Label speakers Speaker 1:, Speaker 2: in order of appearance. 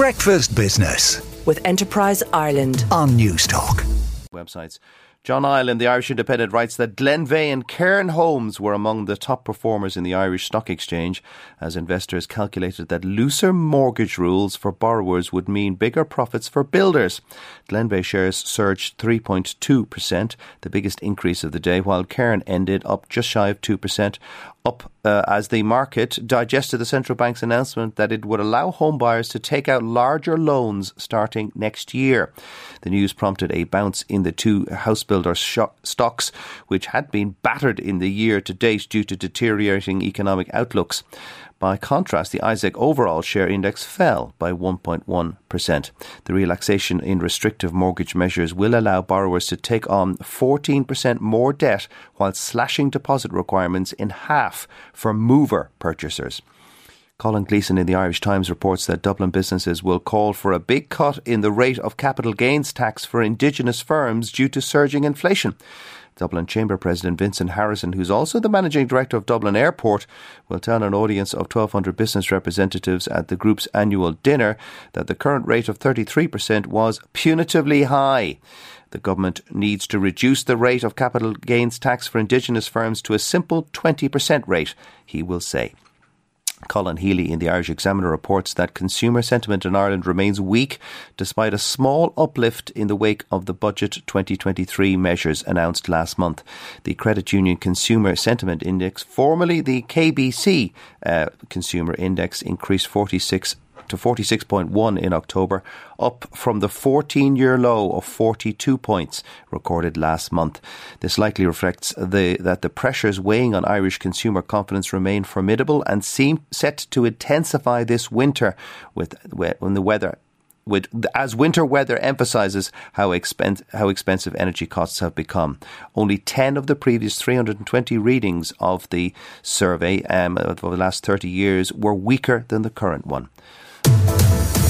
Speaker 1: Breakfast Business
Speaker 2: with Enterprise Ireland
Speaker 1: on Newstalk.
Speaker 3: Websites. John Ireland, the Irish Independent, writes that Glenveagh and Cairn Homes were among the top performers in the Irish Stock Exchange as investors calculated that looser mortgage rules for borrowers would mean bigger profits for builders. Glenveagh shares surged 3.2%, the biggest increase of the day, while Cairn ended up just shy of 2% up uh, as the market digested the central bank's announcement that it would allow home buyers to take out larger loans starting next year. The news prompted a bounce in the two housebuilder sh- stocks, which had been battered in the year to date due to deteriorating economic outlooks. By contrast, the ISEQ overall share index fell by 1.1%. The relaxation in restrictive mortgage measures will allow borrowers to take on 14% more debt while slashing deposit requirements in half for mover purchasers. Colin Gleeson in the Irish Times reports that Dublin businesses will call for a big cut in the rate of capital gains tax for indigenous firms due to surging inflation. Dublin Chamber President Vincent Harrison, who's also the Managing Director of Dublin Airport, will tell an audience of 1,200 business representatives at the group's annual dinner that the current rate of 33% was punitively high. The government needs to reduce the rate of capital gains tax for indigenous firms to a simple 20% rate, he will say. Colin Healy in the Irish Examiner reports that consumer sentiment in Ireland remains weak despite a small uplift in the wake of the Budget 2023 measures announced last month. The Credit Union Consumer Sentiment Index, formerly the KBC uh, Consumer Index, increased 46 to 46.1 in October, up from the 14 year low of 42 points recorded last month. This likely reflects the, that the pressures weighing on Irish consumer confidence remain formidable and seem set to intensify this winter with when the weather with, as winter weather emphasises how, expen- how expensive energy costs have become. Only 10 of the previous 320 readings of the survey um, of the last 30 years were weaker than the current one.